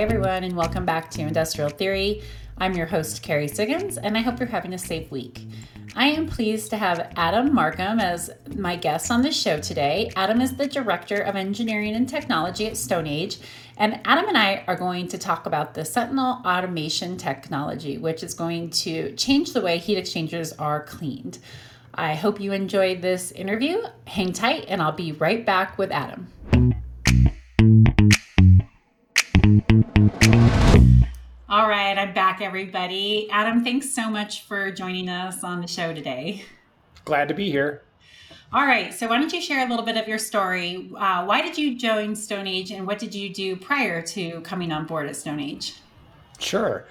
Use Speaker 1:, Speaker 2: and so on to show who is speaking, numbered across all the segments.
Speaker 1: Everyone, and welcome back to Industrial Theory. I'm your host, Kerry Siggins, and I hope you're having a safe week. I am pleased to have Adam Markham as my guest on this show today. Adam is the Director of Engineering and Technology at Stone Age, and Adam and I are going to talk about the Sentinel automation technology, which is going to change the way heat exchangers are cleaned. I hope you enjoyed this interview. Hang tight, and I'll be right back with Adam. Back, everybody. Adam, thanks so much for joining us on the show today.
Speaker 2: Glad to be here.
Speaker 1: All right, so why don't you share a little bit of your story? Uh, why did you join Stone Age and what did you do prior to coming on board at Stone Age?
Speaker 2: Sure.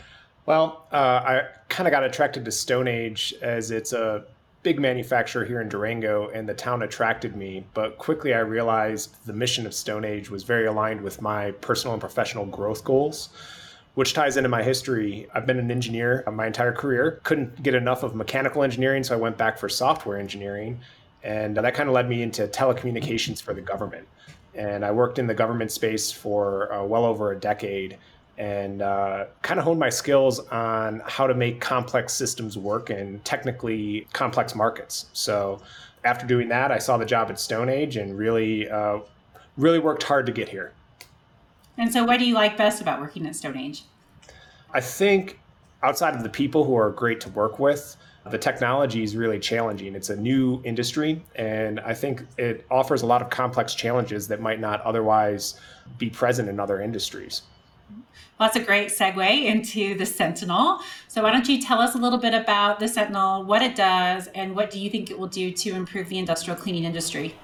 Speaker 2: Well, uh, I kind of got attracted to Stone Age as it's a big manufacturer here in Durango, and the town attracted me. But quickly, I realized the mission of Stone Age was very aligned with my personal and professional growth goals which ties into my history. I've been an engineer my entire career. Couldn't get enough of mechanical engineering, so I went back for software engineering. And that kind of led me into telecommunications for the government. And I worked in the government space for uh, well over a decade and uh, kind of honed my skills on how to make complex systems work in technically complex markets. So after doing that, I saw the job at Stone Age and really, uh, really worked hard to get here.
Speaker 1: And so, what do you like best about working at Stone Age?
Speaker 2: I think outside of the people who are great to work with, the technology is really challenging. It's a new industry, and I think it offers a lot of complex challenges that might not otherwise be present in other industries.
Speaker 1: Well, that's a great segue into the Sentinel. So, why don't you tell us a little bit about the Sentinel, what it does, and what do you think it will do to improve the industrial cleaning industry?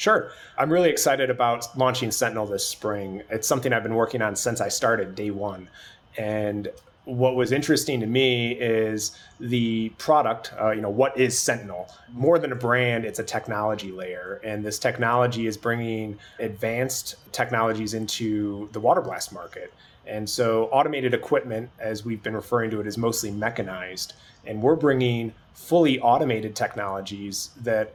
Speaker 2: Sure. I'm really excited about launching Sentinel this spring. It's something I've been working on since I started day one. And what was interesting to me is the product uh, you know what is sentinel more than a brand it's a technology layer and this technology is bringing advanced technologies into the water blast market and so automated equipment as we've been referring to it is mostly mechanized and we're bringing fully automated technologies that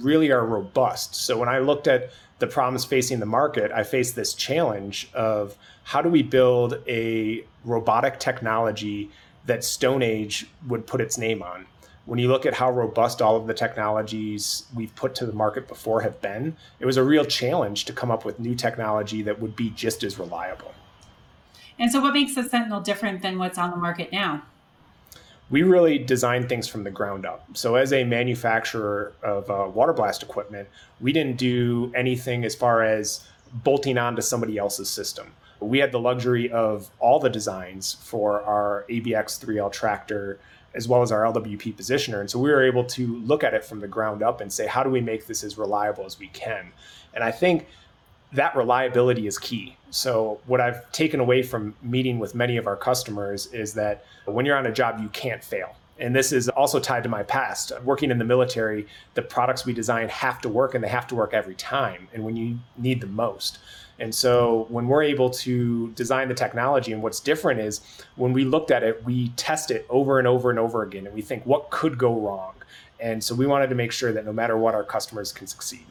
Speaker 2: really are robust. So when I looked at the problems facing the market, I faced this challenge of how do we build a robotic technology that Stone Age would put its name on. When you look at how robust all of the technologies we've put to the market before have been, it was a real challenge to come up with new technology that would be just as reliable.
Speaker 1: And so, what makes the Sentinel different than what's on the market now?
Speaker 2: We really design things from the ground up. So, as a manufacturer of uh, water blast equipment, we didn't do anything as far as bolting onto somebody else's system. We had the luxury of all the designs for our ABX 3L tractor as well as our LWP positioner. And so we were able to look at it from the ground up and say, how do we make this as reliable as we can? And I think that reliability is key. So, what I've taken away from meeting with many of our customers is that when you're on a job, you can't fail. And this is also tied to my past. Working in the military, the products we design have to work and they have to work every time and when you need the most. And so when we're able to design the technology, and what's different is when we looked at it, we test it over and over and over again and we think, what could go wrong? And so we wanted to make sure that no matter what, our customers can succeed.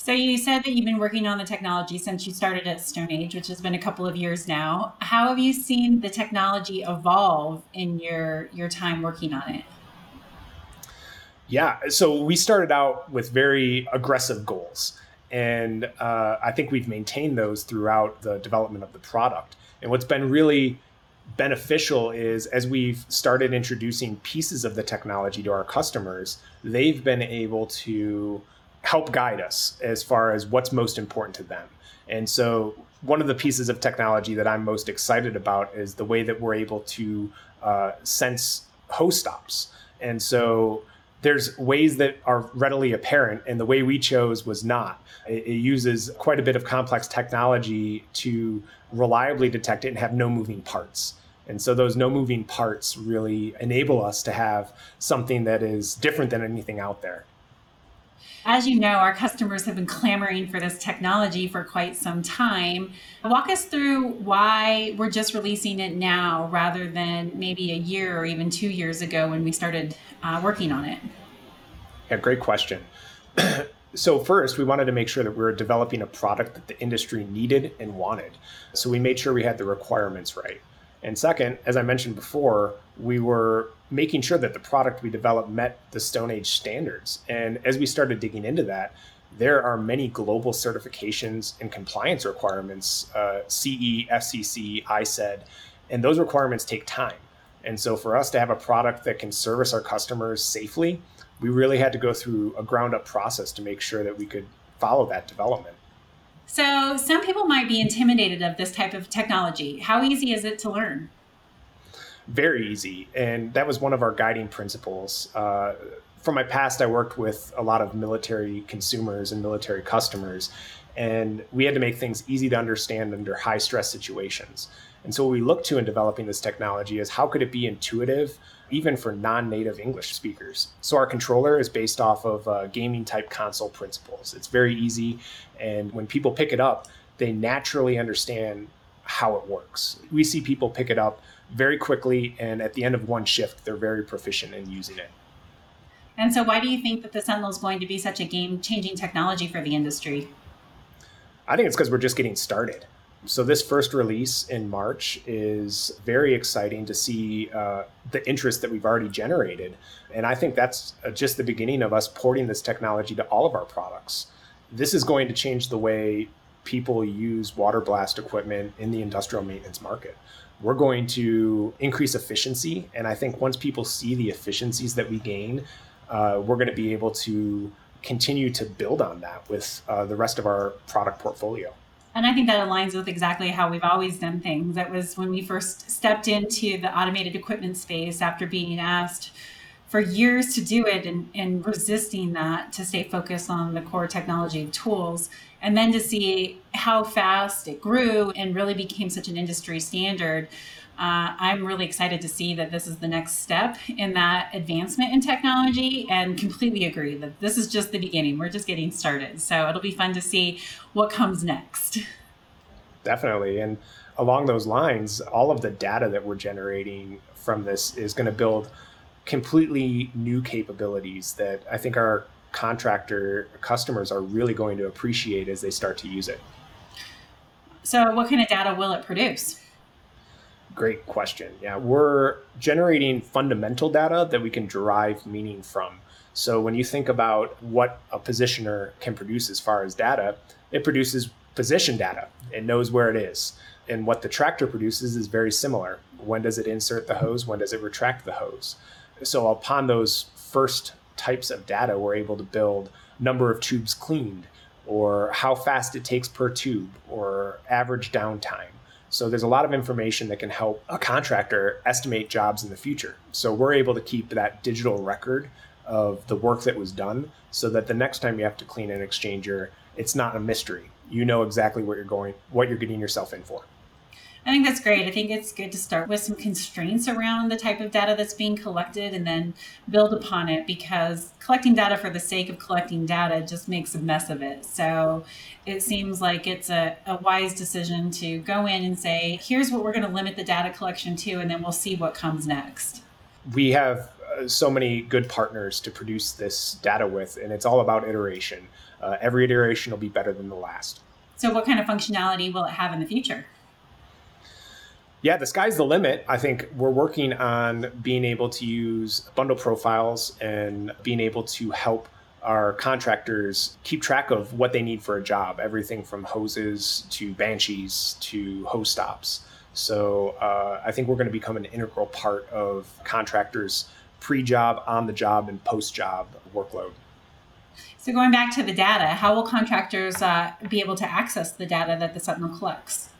Speaker 1: So you said that you've been working on the technology since you started at Stone Age, which has been a couple of years now. How have you seen the technology evolve in your your time working on it?
Speaker 2: Yeah, so we started out with very aggressive goals, and uh, I think we've maintained those throughout the development of the product. And what's been really beneficial is as we've started introducing pieces of the technology to our customers, they've been able to help guide us as far as what's most important to them. And so, one of the pieces of technology that I'm most excited about is the way that we're able to uh, sense hose stops. And so, there's ways that are readily apparent, and the way we chose was not. It, it uses quite a bit of complex technology to reliably detect it and have no moving parts. And so those no moving parts really enable us to have something that is different than anything out there.
Speaker 1: As you know, our customers have been clamoring for this technology for quite some time. Walk us through why we're just releasing it now rather than maybe a year or even two years ago when we started uh, working on it.
Speaker 2: Yeah, great question. So, first, we wanted to make sure that we were developing a product that the industry needed and wanted. So, we made sure we had the requirements right. And second, as I mentioned before, we were making sure that the product we developed met the Stone Age standards. And as we started digging into that, there are many global certifications and compliance requirements uh, CE, FCC, ISED, and those requirements take time. And so, for us to have a product that can service our customers safely, we really had to go through a ground up process to make sure that we could follow that development.
Speaker 1: So, some people might be intimidated of this type of technology. How easy is it to learn?
Speaker 2: Very easy. And that was one of our guiding principles. Uh, from my past, I worked with a lot of military consumers and military customers, and we had to make things easy to understand under high stress situations. And so, what we looked to in developing this technology is how could it be intuitive, even for non native English speakers? So, our controller is based off of uh, gaming type console principles. It's very easy, and when people pick it up, they naturally understand how it works. We see people pick it up very quickly, and at the end of one shift, they're very proficient in using it.
Speaker 1: And so, why do you think that the Sentinel is going to be such a game changing technology for the industry?
Speaker 2: I think it's because we're just getting started. So, this first release in March is very exciting to see uh, the interest that we've already generated. And I think that's uh, just the beginning of us porting this technology to all of our products. This is going to change the way people use water blast equipment in the industrial maintenance market we're going to increase efficiency. And I think once people see the efficiencies that we gain, uh, we're going to be able to continue to build on that with uh, the rest of our product portfolio.
Speaker 1: And I think that aligns with exactly how we've always done things. That was when we first stepped into the automated equipment space after being asked for years to do it and, and resisting that to stay focused on the core technology of tools. And then to see how fast it grew and really became such an industry standard uh, I'm really excited to see that this is the next step in that advancement in technology and completely agree that this is just the beginning. We're just getting started. So it'll be fun to see what comes next.
Speaker 2: Definitely. And along those lines, all of the data that we're generating from this is going to build completely new capabilities that I think our contractor customers are really going to appreciate as they start to use it.
Speaker 1: So, what kind of data will it produce?
Speaker 2: Great question. Yeah, we're generating fundamental data that we can derive meaning from. So when you think about what a positioner can produce as far as data, it produces position data. It knows where it is. And what the tractor produces is very similar. When does it insert the hose? When does it retract the hose? So upon those first types of data, we're able to build number of tubes cleaned or how fast it takes per tube or average downtime so there's a lot of information that can help a contractor estimate jobs in the future. So we're able to keep that digital record of the work that was done so that the next time you have to clean an exchanger, it's not a mystery. You know exactly what you're going what you're getting yourself in for.
Speaker 1: I think that's great. I think it's good to start with some constraints around the type of data that's being collected and then build upon it because collecting data for the sake of collecting data just makes a mess of it. So it seems like it's a, a wise decision to go in and say, here's what we're going to limit the data collection to, and then we'll see what comes next.
Speaker 2: We have uh, so many good partners to produce this data with, and it's all about iteration. Uh, every iteration will be better than the last.
Speaker 1: So, what kind of functionality will it have in the future?
Speaker 2: Yeah, the sky's the limit. I think we're working on being able to use bundle profiles and being able to help our contractors keep track of what they need for a job everything from hoses to banshees to hose stops. So uh, I think we're going to become an integral part of contractors' pre job, on the job, and post job workload.
Speaker 1: So, going back to the data, how will contractors uh, be able to access the data that the Sentinel collects?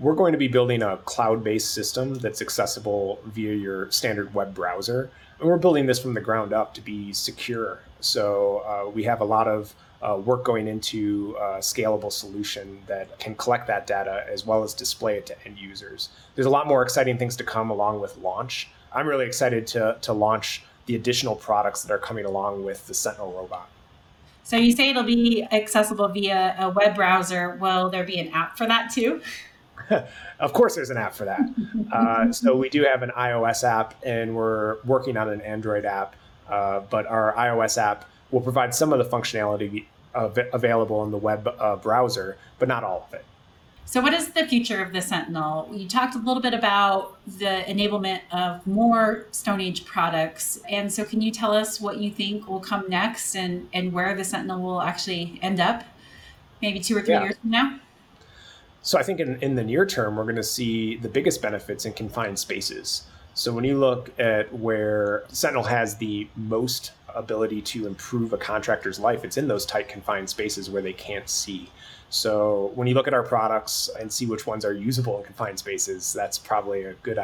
Speaker 2: We're going to be building a cloud-based system that's accessible via your standard web browser. And we're building this from the ground up to be secure. So uh, we have a lot of uh, work going into a scalable solution that can collect that data as well as display it to end users. There's a lot more exciting things to come along with launch. I'm really excited to, to launch the additional products that are coming along with the sentinel robot.
Speaker 1: So you say it'll be accessible via a web browser. Will there be an app for that too
Speaker 2: of course, there's an app for that. Uh, so we do have an iOS app, and we're working on an Android app. Uh, but our iOS app will provide some of the functionality av- available in the web uh, browser, but not all of it.
Speaker 1: So, what is the future of the Sentinel? You talked a little bit about the enablement of more Stone Age products. And so, can you tell us what you think will come next and, and where the Sentinel will actually end up maybe two or three yeah. years from now?
Speaker 2: So, I think in, in the near term, we're going to see the biggest benefits in confined spaces. So, when you look at where Sentinel has the most ability to improve a contractor's life, it's in those tight confined spaces where they can't see. So when you look at our products and see which ones are usable in confined spaces, that's probably a good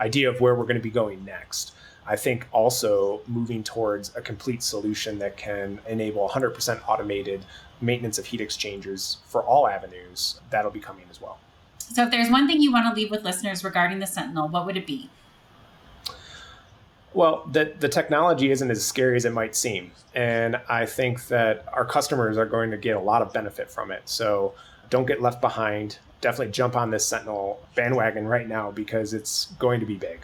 Speaker 2: idea of where we're going to be going next. I think also moving towards a complete solution that can enable 100% automated maintenance of heat exchangers for all avenues, that'll be coming as well.
Speaker 1: So, if there's one thing you want to leave with listeners regarding the Sentinel, what would it be?
Speaker 2: Well, the, the technology isn't as scary as it might seem. And I think that our customers are going to get a lot of benefit from it. So don't get left behind. Definitely jump on this Sentinel bandwagon right now because it's going to be big.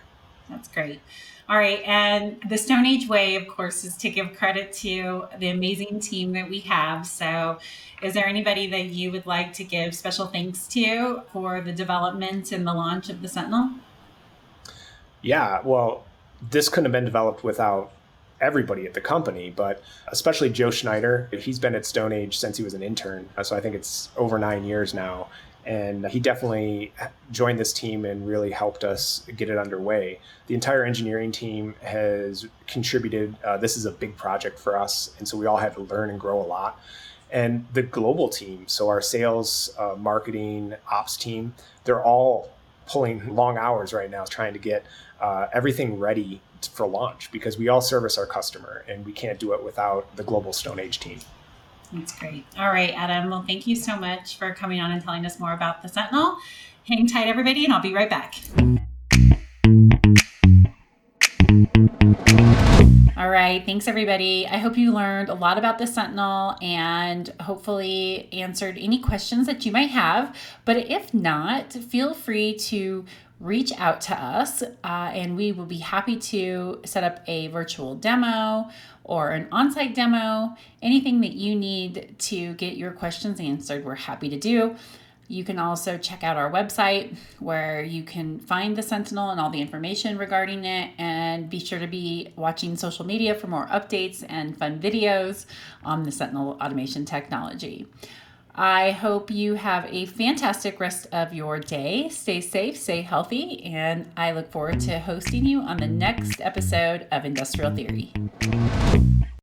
Speaker 1: That's great. All right. And the Stone Age way, of course, is to give credit to the amazing team that we have. So, is there anybody that you would like to give special thanks to for the development and the launch of the Sentinel?
Speaker 2: Yeah. Well, this couldn't have been developed without everybody at the company, but especially Joe Schneider. He's been at Stone Age since he was an intern. So I think it's over nine years now. And he definitely joined this team and really helped us get it underway. The entire engineering team has contributed. Uh, this is a big project for us. And so we all had to learn and grow a lot. And the global team, so our sales, uh, marketing, ops team, they're all pulling long hours right now trying to get uh, everything ready for launch because we all service our customer and we can't do it without the global Stone Age team.
Speaker 1: That's great. All right, Adam. Well, thank you so much for coming on and telling us more about the Sentinel. Hang tight, everybody, and I'll be right back. All right. Thanks, everybody. I hope you learned a lot about the Sentinel and hopefully answered any questions that you might have. But if not, feel free to reach out to us uh, and we will be happy to set up a virtual demo or an on site demo. Anything that you need to get your questions answered, we're happy to do. You can also check out our website where you can find the Sentinel and all the information regarding it. And be sure to be watching social media for more updates and fun videos on the Sentinel automation technology. I hope you have a fantastic rest of your day. Stay safe, stay healthy, and I look forward to hosting you on the next episode of Industrial Theory.